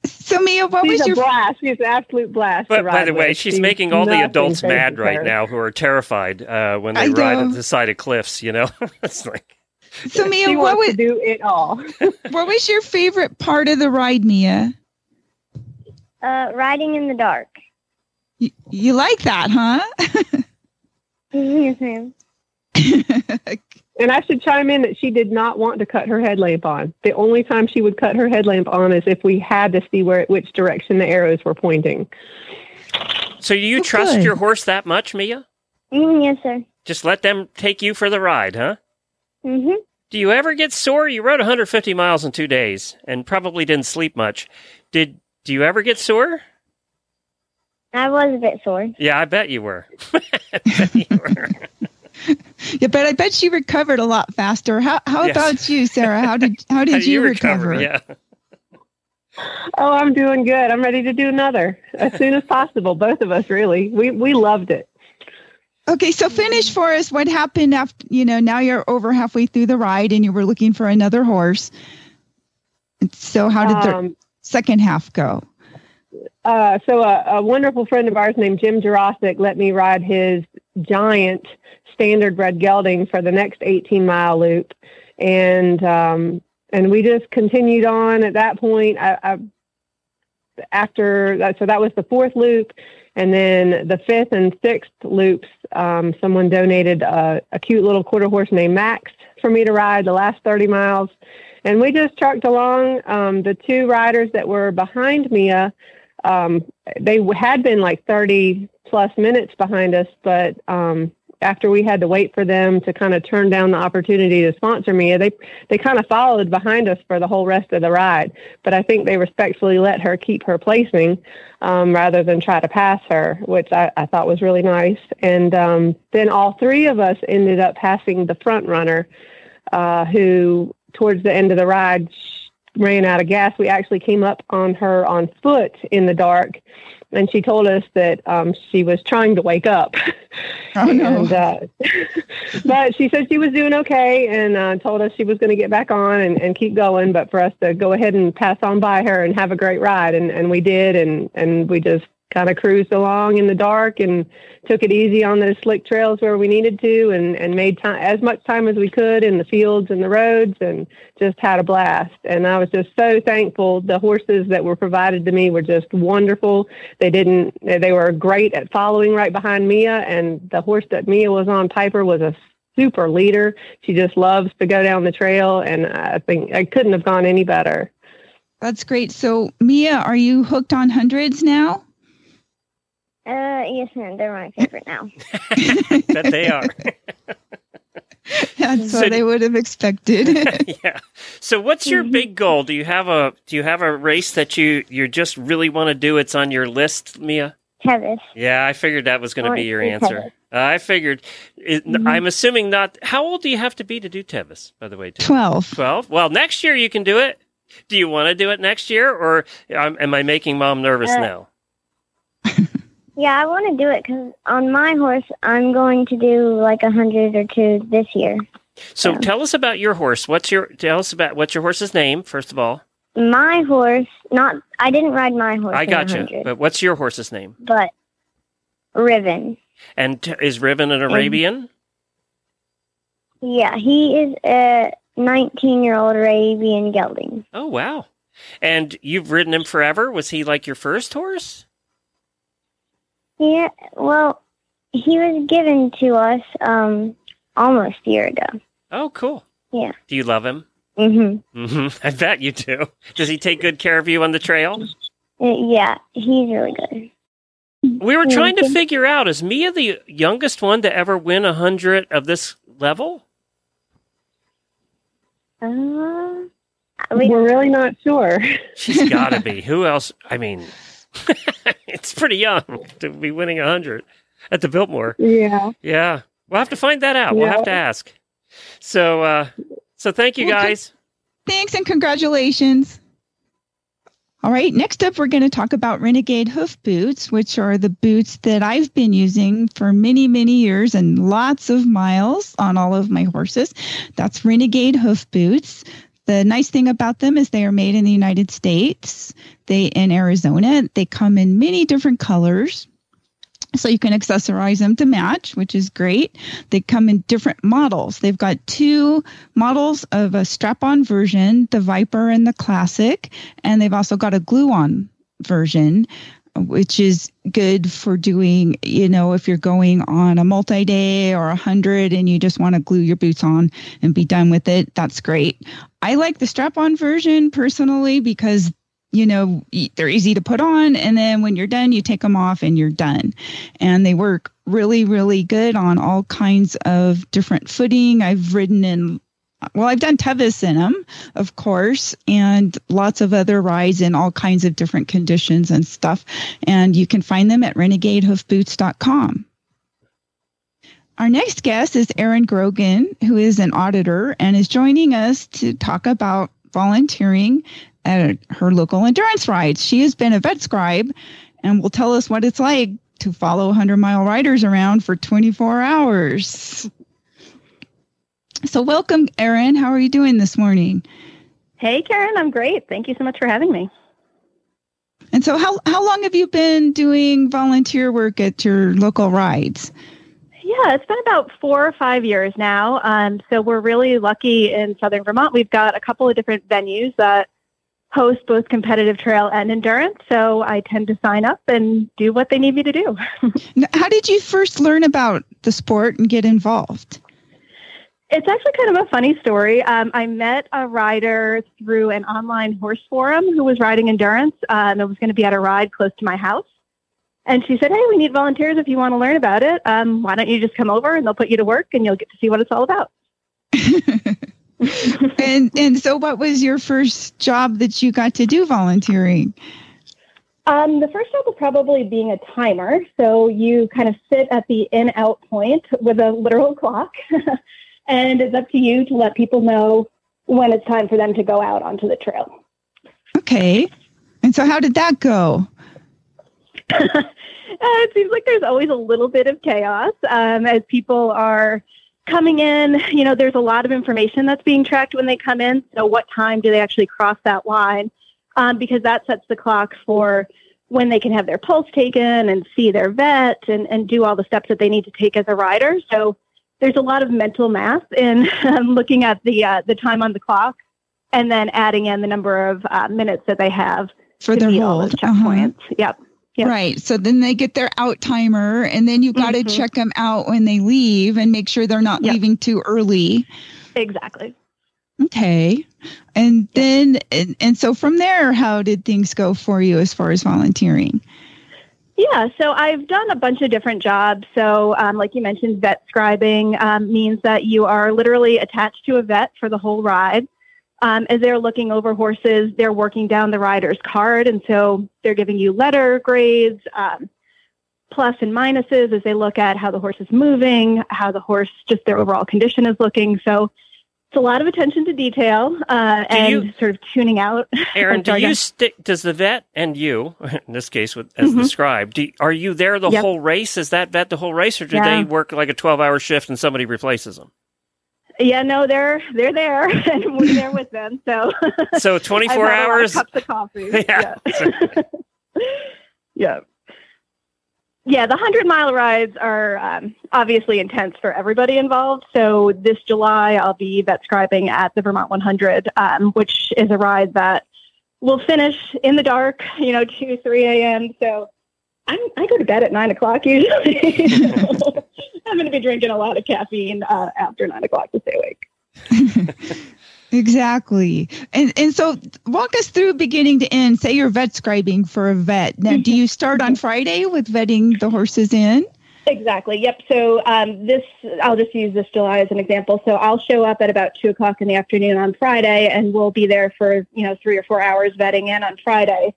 so, Mia, what she's was a your blast? She's an absolute blast. But by the way, she's, she's making all the adults nothing mad right her. now who are terrified uh, when they I ride know. at the side of cliffs. You know, *laughs* it's like so Mia? She What wants was do it all. what was your favorite part of the ride, Mia? Uh, riding in the dark. You, you like that, huh? yes, ma'am. And I should chime in that she did not want to cut her headlamp on. The only time she would cut her headlamp on is if we had to see where which direction the arrows were pointing. So, do you Oh, trust good. your horse that much, Mia? Mm, yes, sir. Just let them take you for the ride, huh? Mm-hmm. Do you ever get sore? You rode 150 miles in two days and probably didn't sleep much. Did do you ever get sore? I was a bit sore. Yeah, I bet you were. *laughs* I bet you were. *laughs* yeah, but I bet she recovered a lot faster. How how Yes. about you, Sarah? How did how did How *laughs* do you, recover? recover? Yeah. Oh, I'm doing good. I'm ready to do another as soon as possible. Both of us, really. We we loved it. Okay, so finish for us what happened after, you know, now you're over halfway through the ride and you were looking for another horse. So how did the Um, second half go? Uh, so a, a wonderful friend of ours named Jim Jurassic let me ride his giant standard bred gelding for the next 18 mile loop, and um, and we just continued on. At that point, I, I after that, so that was the fourth loop, and then the fifth and sixth loops, um, someone donated a, a cute little quarter horse named Max for me to ride the last 30 miles. And we just trucked along. Um, the two riders that were behind Mia, um, they had been like 30 plus minutes behind us, but um, after we had to wait for them to kind of turn down the opportunity to sponsor me, they they kind of followed behind us for the whole rest of the ride. But I think they respectfully let her keep her placing um, rather than try to pass her, which I, I thought was really nice. And um, then all three of us ended up passing the front runner, uh, who towards the end of the ride ran out of gas. We actually came up on her on foot in the dark. And she told us that um, she was trying to wake up. Oh, no. *laughs* And, uh, *laughs* but she said she was doing okay and uh, told us she was going to get back on and, and keep going, but for us to go ahead and pass on by her and have a great ride. And, and we did. And, and we just kind of cruised along in the dark and took it easy on those slick trails where we needed to and, and made time as much time as we could in the fields and the roads and just had a blast. And I was just so thankful. The horses that were provided to me were just wonderful. They didn't, they were great at following right behind Mia. And the horse that Mia was on, Piper, was a super leader. She just loves to go down the trail. And I think I couldn't have gone any better. That's great. So Mia, are you hooked on hundreds now? Uh, yes, ma'am. They're my favorite now. *laughs* Bet they are. That's So what I would have expected. *laughs* yeah. So what's your big goal? Do you have a do you have a race that you you just really want to do? It's on your list, Mia. Tevis. Yeah, I figured that was going to be your answer. Tevis. Uh, I figured. It, I'm assuming not. How old do you have to be to do Tevis? By the way, too? 12. Twelve. Well, next year you can do it. Do you want to do it next year, or um, am I making mom nervous Uh, now? Yeah, I want to do it because on my horse, I'm going to do like a hundred or two this year. So yeah. tell us about your horse. What's your tell us about what's your horse's name first of all? My horse, not I didn't ride my horse. I got a you. But what's your horse's name? but Riven. And t- is Riven an Arabian? Yeah, he is a 19 year old Arabian gelding. Oh wow! And you've ridden him forever. Was he like your first horse? Yeah, well, he was given to us um almost a year ago. Oh, cool. Yeah. Do you love him? Mm-hmm. mm-hmm. *laughs* I bet you do. Does he take good care of you on the trail? Uh, Yeah, he's really good. We were trying to figure out: is Mia the youngest one to ever win a hundred of this level? Uh, we, We're really not sure. She's got to *laughs* be. Who else? I mean, *laughs* it's pretty young to be winning a hundred at the Biltmore. Yeah. Yeah, we'll have to find that out. We'll have to ask. So, uh, so thank you Well, guys. Thanks and congratulations. All right, next up, we're going to talk about Renegade hoof boots, which are the boots that I've been using for many, many years and lots of miles on all of my horses. That's Renegade hoof boots. The nice thing about them is they are made in the United States. They in Arizona. They come in many different colors. So you can accessorize them to match, which is great. They come in different models. They've got two models of a strap-on version, the Viper and the Classic, and they've also got a glue-on version, which is good for doing, you know, if you're going on a multi-day or a hundred and you just want to glue your boots on and be done with it. That's great. I like the strap-on version personally because you know they're easy to put on and then when you're done you take them off and you're done and they work really really good on all kinds of different footing i've ridden in well i've done tevis in them of course and lots of other rides in all kinds of different conditions and stuff and you can find them at renegadehoofboots.com our next guest is Erin Grogan, who is an auditor and is joining us to talk about volunteering at her local endurance rides. She has been a vet scribe and will tell us what it's like to follow 100 mile riders around for 24 hours. So, welcome, Erin. How are you doing this morning? Hey, Karen, I'm great. Thank you so much for having me. And so, how, how long have you been doing volunteer work at your local rides? Yeah, it's been about four or five years now. Um, so we're really lucky in Southern Vermont. We've got a couple of different venues that host both competitive trail and endurance. So I tend to sign up and do what they need me to do. *laughs* How did you first learn about the sport and get involved? It's actually kind of a funny story. Um, I met a rider through an online horse forum who was riding endurance. Um, it was going to be at a ride close to my house. And she said, Hey, we need volunteers if you want to learn about it. Um, why don't you just come over and they'll put you to work and you'll get to see what it's all about. *laughs* *laughs* and and so what was your first job that you got to do volunteering? Um, the first job was probably being a timer. So you kind of sit at the in out point with a literal clock, *laughs* and it's up to you to let people know when it's time for them to go out onto the trail. Okay. And so how did that go? *laughs* Uh, it seems like there's always a little bit of chaos um, as people are coming in. You know, there's a lot of information that's being tracked when they come in. So, what time do they actually cross that line? Um, because that sets the clock for when they can have their pulse taken and see their vet and, and do all the steps that they need to take as a rider. So, there's a lot of mental math in *laughs* um, looking at the uh, the time on the clock and then adding in the number of uh, minutes that they have For their those. Uh-huh. checkpoints. Yep. Yep. Right. So then they get their out timer and then you've got to Mhm. check them out when they leave and make sure they're not Yep. leaving too early. Exactly. Okay. And then and, and so from there how did things go for you as far as volunteering? Yeah, so I've done a bunch of different jobs. So, um, like you mentioned, vet scribing um, means that you are literally attached to a vet for the whole ride. Um, as they're looking over horses, they're working down the rider's card. And so they're giving you letter grades, um, plus and minuses as they look at how the horse is moving, how the horse, just their overall condition is looking. So it's a lot of attention to detail uh, and you- sort of tuning out. *laughs* Erin, do you stick? Does the vet and you, *laughs* in this case, with, as Mhm. described, do, are you there the Yep. whole race? Is that vet the whole race, or do Yeah. they work like a twelve-hour shift and somebody replaces them? Yeah, no, they're they're there, *laughs* and we're there with them. So So twenty-four had a lot of hours. cups of coffee. Yeah. yeah. yeah. Yeah, the 100 mile rides are um, obviously intense for everybody involved. So this July, I'll be vet scribing at the Vermont 100, um, which is a ride that will finish in the dark, you know, 2, 3 a.m. So I'm, I go to bed at 9 o'clock usually. *laughs* I'm going to be drinking a lot of caffeine uh, after 9 o'clock to stay awake. *laughs* Exactly. And and so walk us through beginning to end. Say you're vet scribing for a vet. Now, do you start on Friday with vetting the horses in? Exactly. Yep. So um, this, I'll just use this July as an example. So I'll show up at about two o'clock in the afternoon on Friday, and we'll be there for you know three or four hours vetting in on Friday,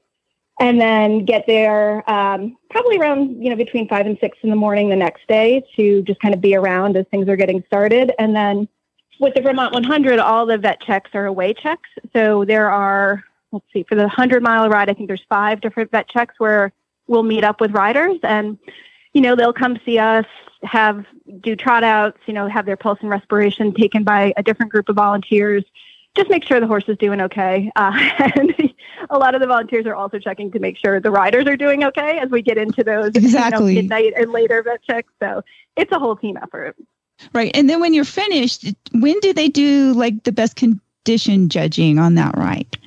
and then get there um, probably around you know between five and six in the morning the next day to just kind of be around as things are getting started, and then with the Vermont 100, all the vet checks are away checks. So there are let's see for the 100 mile ride, I think there's five different vet checks where we'll meet up with riders and you know, they'll come see us, have do trot outs, you know, have their pulse and respiration taken by a different group of volunteers. Just make sure the horse is doing okay. *laughs* Uh, and a lot of the volunteers are also checking to make sure the riders are doing okay as we get into those Exactly. you know, midnight and later vet checks. So it's a whole team effort. Right. And then when you're finished, when do they do like the best condition judging on that ride?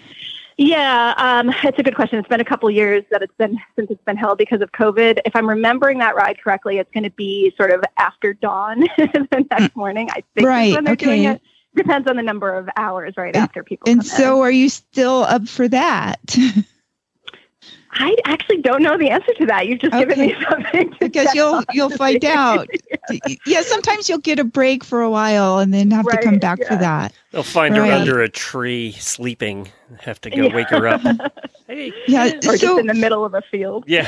Yeah, um, it's a good question. It's been a couple years that it's been since it's been held because of COVID. If I'm remembering that ride correctly, it's going to be sort of after dawn *laughs* the next morning. I think Right, when they're doing okay. it. Depends on the number of hours right after people. And so in. are you still up for that? *laughs* I actually don't know the answer to that. You've just given me something to because check you'll on. you'll find *laughs* out. yeah, sometimes you'll get a break for a while and then have to come Right, back for that. They'll find her under a tree sleeping. Have to go Yeah. wake her up. *laughs* Hey. Yeah. or just So in the middle of a field. Yeah.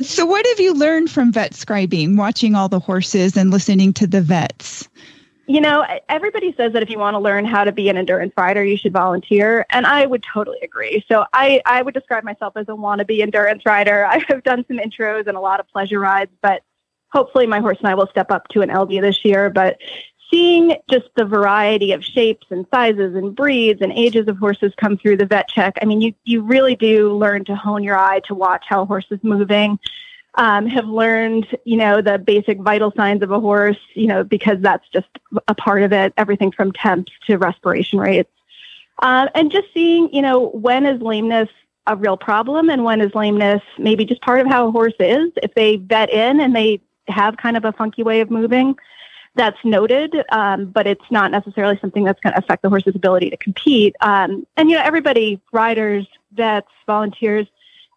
so what have you learned from vet scribing, watching all the horses and listening to the vets? You know, everybody says that if you want to learn how to be an endurance rider, you should volunteer. And I would totally agree. So I, I would describe myself as a wannabe endurance rider. *laughs* I have done some intros and a lot of pleasure rides, but hopefully my horse and I will step up to an LD this year. But seeing just the variety of shapes and sizes and breeds and ages of horses come through the vet check, I mean, you, you really do learn to hone your eye to watch how a horse is moving um, have learned, you know, the basic vital signs of a horse, you know, because that's just a part of it, everything from temps to respiration rates. Um, and just seeing, you know, when is lameness a real problem and when is lameness maybe just part of how a horse is. If they vet in and they have kind of a funky way of moving, that's noted, um, but it's not necessarily something that's going to affect the horse's ability to compete. Um, and, you know, everybody, riders, vets, volunteers,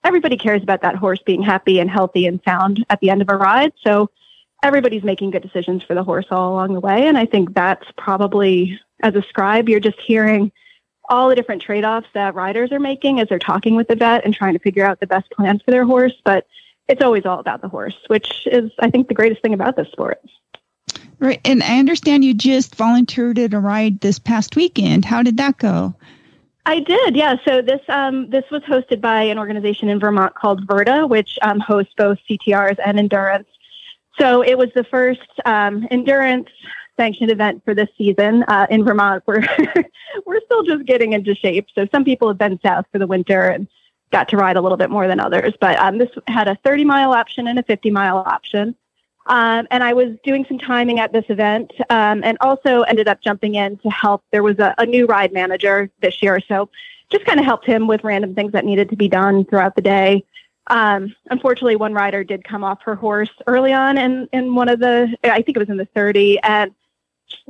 everybody cares about that horse being happy and healthy and sound at the end of a ride. So everybody's making good decisions for the horse all along the way. And I think that's probably, as a scribe, you're just hearing all the different trade offs that riders are making as they're talking with the vet and trying to figure out the best plans for their horse. But it's always all about the horse, which is, I think, the greatest thing about this sport. Right. And I understand you just volunteered at a ride this past weekend. How did that go? I did, yeah. So this um, this was hosted by an organization in Vermont called Verta, which um, hosts both CTRs and endurance. So it was the first um, endurance sanctioned event for this season uh, in Vermont. We're *laughs* we're still just getting into shape. So some people have been south for the winter and got to ride a little bit more than others. But um, this had a 30 mile option and a 50 mile option. Um, and I was doing some timing at this event um, and also ended up jumping in to help. There was a, a new ride manager this year, so just kind of helped him with random things that needed to be done throughout the day. Um, unfortunately, one rider did come off her horse early on in, in one of the, I think it was in the 30, and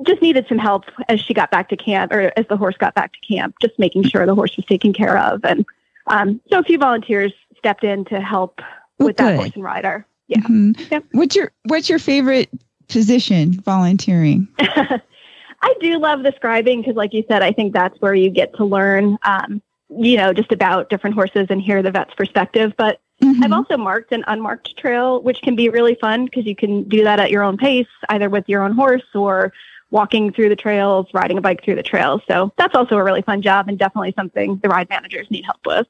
just needed some help as she got back to camp or as the horse got back to camp, just making sure the horse was taken care of. And um, so a few volunteers stepped in to help with that good. horse and rider. Yeah. Mhm. Yep. What's your What's your favorite position volunteering? *laughs* I do love the scribing because, like you said, I think that's where you get to learn, um, you know, just about different horses and hear the vet's perspective. But Mhm. I've also marked an unmarked trail, which can be really fun because you can do that at your own pace, either with your own horse or walking through the trails, riding a bike through the trails. So that's also a really fun job and definitely something the ride managers need help with.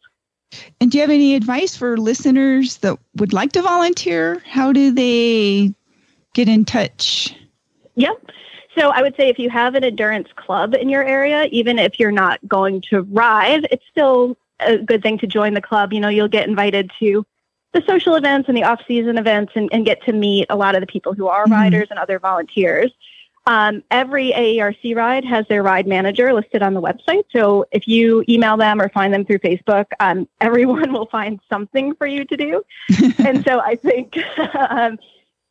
And do you have any advice for listeners that would like to volunteer? How do they get in touch? Yep. So I would say if you have an endurance club in your area, even if you're not going to ride, it's still a good thing to join the club. You know, you'll get invited to the social events and the off season events and, and get to meet a lot of the people who are Mhm. riders and other volunteers. Um, every AERC ride has their ride manager listed on the website. So if you email them or find them through Facebook, um, *laughs* everyone will find something for you to do. *laughs* and so I think *laughs* um,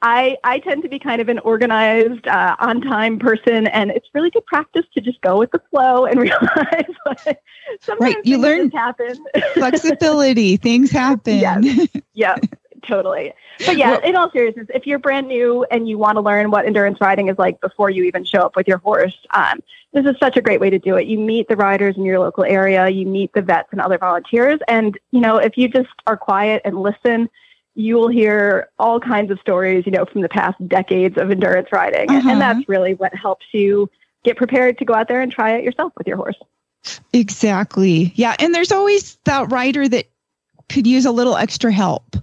I I tend to be kind of an organized, uh, on time person, and it's really good practice to just go with the flow and realize like, sometimes Right, you things learn- happen. Flexibility, things happen. Yes. yeah, totally. But yeah, in all seriousness, if you're brand new and you want to learn what endurance riding is like before you even show up with your horse, um, this is such a great way to do it. You meet the riders in your local area, you meet the vets and other volunteers, and you know if you just are quiet and listen, you will hear all kinds of stories, you know, from the past decades of endurance riding, Uh-huh. and that's really what helps you get prepared to go out there and try it yourself with your horse. Exactly. Yeah. And there's always that rider that could use a little extra help,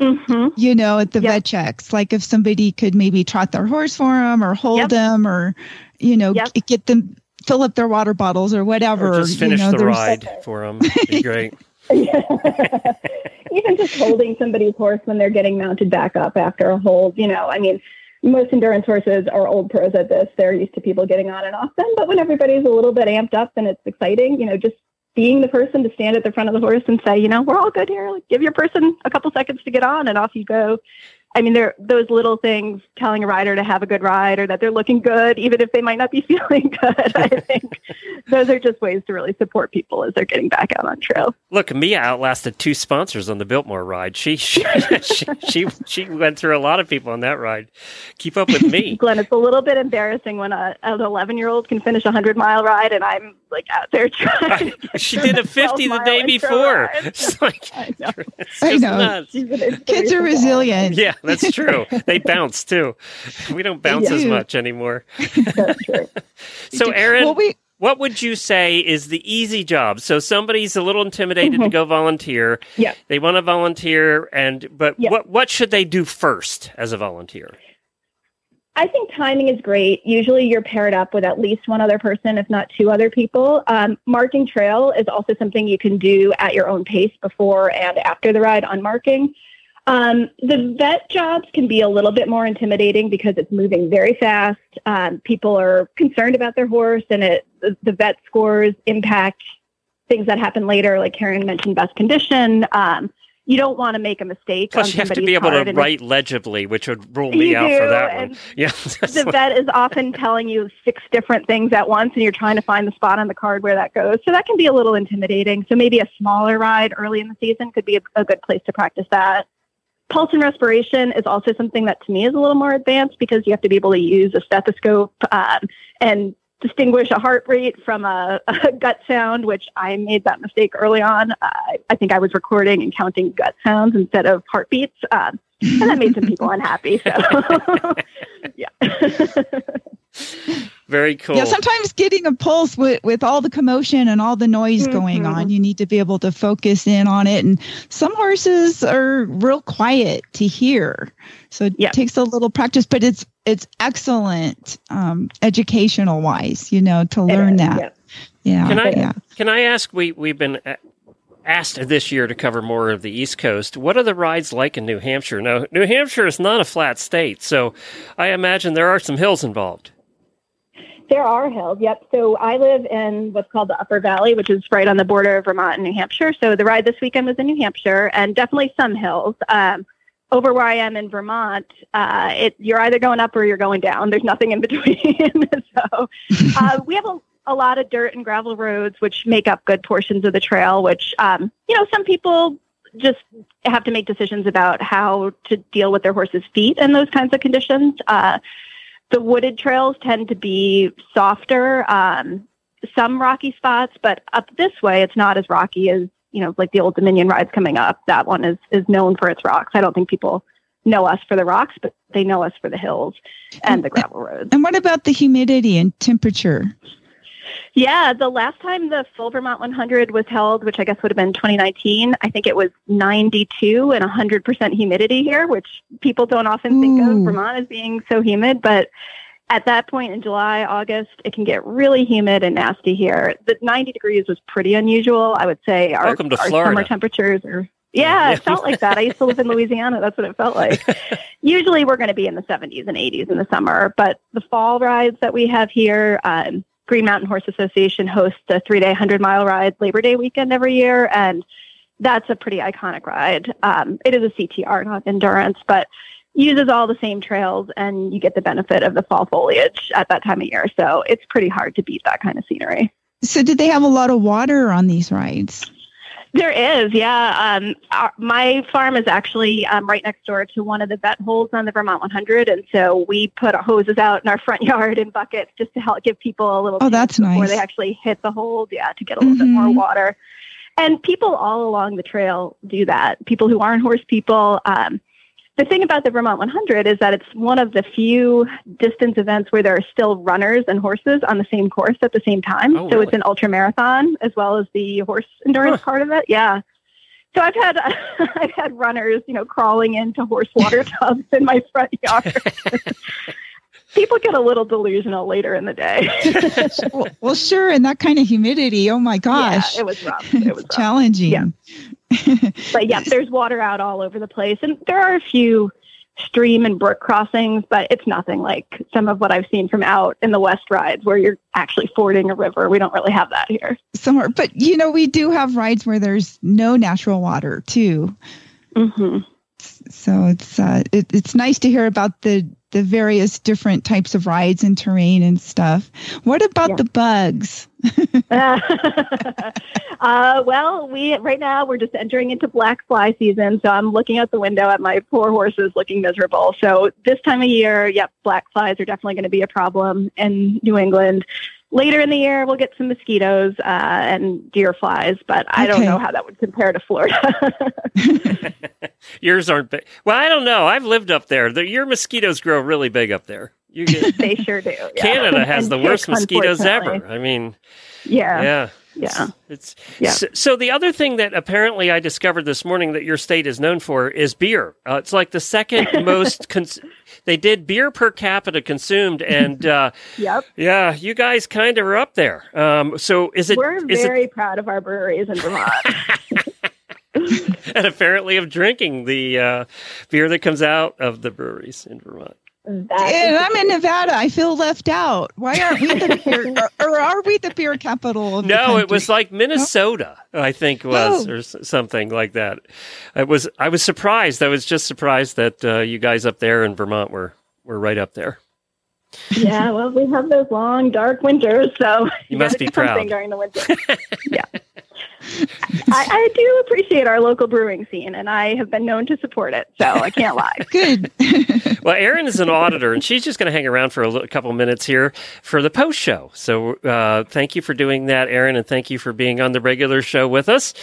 Mm-hmm. you know, at the Yep. vet checks. Like if somebody could maybe trot their horse for them or hold Yep. them or, you know, Yep. g- get them, fill up their water bottles or whatever. Or just you finish know, the there's- ride for them. Be great. *laughs* *laughs* Even just holding somebody's horse when they're getting mounted back up after a hold, you know, I mean, most endurance horses are old pros at this. They're used to people getting on and off them. But when everybody's a little bit amped up and it's exciting, you know, just being the person to stand at the front of the horse and say, you know, we're all good here. Like, give your person a couple seconds to get on and off you go. I mean, there those little things telling a rider to have a good ride or that they're looking good, even if they might not be *laughs* feeling good. I think *laughs* those are just ways to really support people as they're getting back out on trail. Look, Mia outlasted two sponsors on the Biltmore ride. She *laughs* she, she she she went through a lot of people on that ride. Keep up with me. Glenn, it's a little bit embarrassing when a, an 11 year old can finish a 100 mile ride and I'm like out there trying. to get she did a a 50 the day before. *laughs* It's like I know. *laughs* it's I know. nuts. Kids are resilient. Yeah, that's *laughs* true. They bounce too. We don't bounce as much anymore. So, Erin, Well, we, what would you say is the easy job? So somebody's a little intimidated to mm-hmm. go volunteer. Yeah. They want to volunteer and but Yeah. what what should they do first as a volunteer? I think timing is great. Usually you're paired up with at least one other person, if not two other people. Um, marking trail is also something you can do at your own pace before and after the ride on marking. Um, the vet jobs can be a little bit more intimidating because it's moving very fast. Um, people are concerned about their horse, and it the, vet scores impact things that happen later, like Karen mentioned, best condition. Um, you don't want to make a mistake. Plus, you have to be able to write legibly, which would rule me out for that one. *laughs* Yeah, the vet is often telling you six different things at once and you're trying to find the spot on the card where that goes. So that can be a little intimidating. So maybe a smaller ride early in the season could be a, a good place to practice that. Pulse and respiration is also something that to me is a little more advanced because you have to be able to use a stethoscope um, and distinguish a heart rate from a, *laughs* a gut sound, which I made that mistake early on. Uh, I think I was recording and counting gut sounds instead of heartbeats. Um, and that made some people unhappy. So, *laughs* yeah. *laughs* very cool. Yeah, sometimes getting a pulse with, with all the commotion and all the noise going Mhm. on, you need to be able to focus in on it. And some horses are real quiet to hear, so it Yeah. takes a little practice. But it's it's excellent, um, educational wise, you know, to learn that. Yeah. Yeah, Can I- yeah. Can I ask? We we've been asked this year to cover more of the East Coast. What are the rides like in New Hampshire? Now, New Hampshire is not a flat state, so I imagine there are some hills involved. There are hills, yep. So I live in what's called the Upper Valley, which is right on the border of Vermont and New Hampshire. So the ride this weekend was in New Hampshire and definitely some hills. Um, over where I am in Vermont, uh, it, you're either going up or you're going down. There's nothing in between. *laughs* so *laughs* uh, we have a, a lot of dirt and gravel roads, which make up good portions of the trail, which, um, you know, some people just have to make decisions about how to deal with their horse's feet in those kinds of conditions. Uh, the wooded trails tend to be softer, um, some rocky spots, but up this way, it's not as rocky as you know, like the old Dominion rides coming up. That one is is known for its rocks. I don't think people know us for the rocks, but they know us for the hills and the gravel roads. And what about the humidity and temperature? Yeah, the last time the full Vermont 100 was held, which I guess would have been 2019, I think it was 92 and 100% humidity here, which people don't often think of Vermont as being so humid. But at that point in July, August, it can get really humid and nasty here. The 90 degrees was pretty unusual. I would say our, Welcome to our Florida. summer temperatures are. Yeah, it *laughs* felt like that. I used to live in Louisiana. That's what it felt like. *laughs* Usually we're going to be in the 70s and 80s in the summer, but the fall rides that we have here, um, Green Mountain Horse Association hosts a three day, 100 mile ride Labor Day weekend every year. And that's a pretty iconic ride. Um, it is a CTR, not endurance, but uses all the same trails and you get the benefit of the fall foliage at that time of year. So it's pretty hard to beat that kind of scenery. So, did they have a lot of water on these rides? There is, yeah. Um, our, my farm is actually um, right next door to one of the vet holds on the Vermont 100, and so we put hoses out in our *laughs* front yard in buckets just to help give people a little. Oh, that's before nice. they actually hit the hold, yeah, to get a little bit more Mhm. water. And people all along the trail do that. People who aren't horse people. Um, the thing about the Vermont 100 is that it's one of the few distance events where there are still runners and horses on the same course at the same time. Oh, so really? it's an ultra marathon as well as the horse endurance part of it. Yeah. So I've had *laughs* I've had runners, you know, crawling into horse water *laughs* tubs in my front yard. *laughs* People get a little delusional later in the day. *laughs* well, well, sure. And that kind of humidity. Oh my gosh. Yeah, it was rough. *laughs* It was rough. challenging. Yeah. but yeah, there's water out all over the place, and there are a few stream and brook crossings, but it's nothing like some of what I've seen from out in the West rides where you're actually fording a river. We don't really have that here. Somewhere, but you know, we do have rides where there's no natural water too. Mm-hmm. So it's uh, it, it's nice to hear about the the various different types of rides and terrain and stuff. What about Yeah. the bugs? *laughs* *laughs* uh, well, we right now we're just entering into black fly season, so I'm looking out the window at my poor horses looking miserable. So this time of year, yep, black flies are definitely going to be a problem in New England. Later in the year, we'll get some mosquitoes uh, and deer flies, but I don't know how that would compare to Florida. *laughs* Yours aren't big. Well, I don't know. I've lived up there. The, your mosquitoes grow really big up there. You get, *laughs* they sure do. yeah. Canada has And the worst ticks, mosquitoes ever. I mean, Yeah, yeah. yeah. It's Yeah. so, so the other thing that apparently I discovered this morning that your state is known for is beer. Uh, it's like the second *laughs* most. Cons- they did beer per capita consumed, and uh, *laughs* Yep. yeah, you guys kind of are up there. Um, so is it? We're is very proud of our breweries in Vermont. *laughs* *laughs* And apparently of drinking the uh, beer that comes out of the breweries in Vermont. That And I'm in Nevada. I feel left out. Why aren't we the *laughs* beer, or, or are we the beer capital? Of the No, it was like Minnesota, I think was Oh. or something like that. It was. I was surprised. I was just surprised that uh, you guys up there in Vermont were were right up there. Yeah, well, we have those long, dark winters, so You *laughs* must be do proud. during the winter. *laughs* yeah, I, I do appreciate our local brewing scene, and I have been known to support it, so I can't lie. *laughs* good. Well, Erin is an auditor, and she's just going to hang around for a li- couple minutes here for the post show. So, uh, thank you for doing that, Erin, and thank you for being on the regular show with us.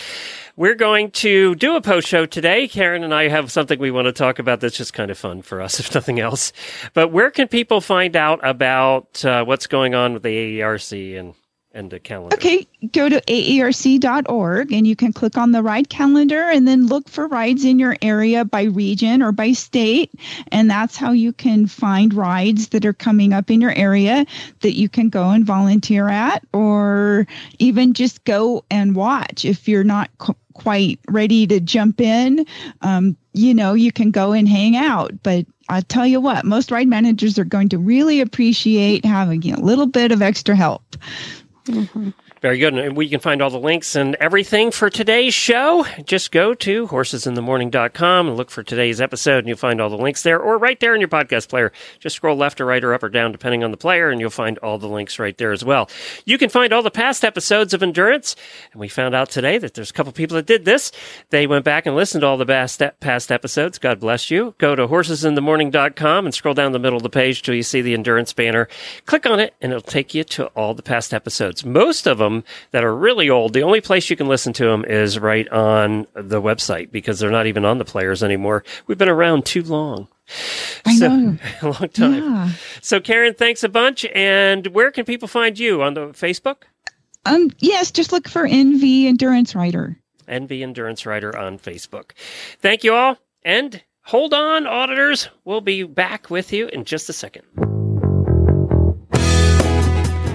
We're going to do a post show today. Karen and I have something we want to talk about that's just kind of fun for us, *laughs* if nothing else. But where can people find out about uh, what's going on with the AERC and and the calendar? Okay, go to aerc.org and you can click on the ride calendar and then look for rides in your area by region or by state. And that's how you can find rides that are coming up in your area that you can go and volunteer at or even just go and watch if you're not quite ready to jump in. Um, you know, you can go and hang out. But I'll tell you what, most ride managers are going to really appreciate having a little bit of extra help. Very good. And we can find all the links and everything for today's show. Just go to horsesinthemorning.com and look for today's episode, and you'll find all the links there, or right there in your podcast player. Just scroll left or right or up or down, depending on the player, and you'll find all the links right there as well. You can find all the past episodes of Endurance, and we found out today that there's a couple people that did this. They went back and listened to all the past, past episodes. God bless you. Go to horsesinthemorning.com and scroll down the middle of the page till you see the Endurance banner. Click on it, and it'll take you to all the past episodes. Most of them that are really old, the only place you can listen to them is right on the website because they're not even on the players anymore. We've been around too long. I So- know. *laughs* a long time. Yeah. So, Karen, thanks a bunch. And where can people find you on the Facebook? Um, yes, just look for NV Endurance Rider. NV Endurance Rider on Facebook. Thank you all. And hold on, auditors. We'll be back with you in just a second.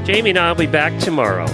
Jamie and I will be back tomorrow.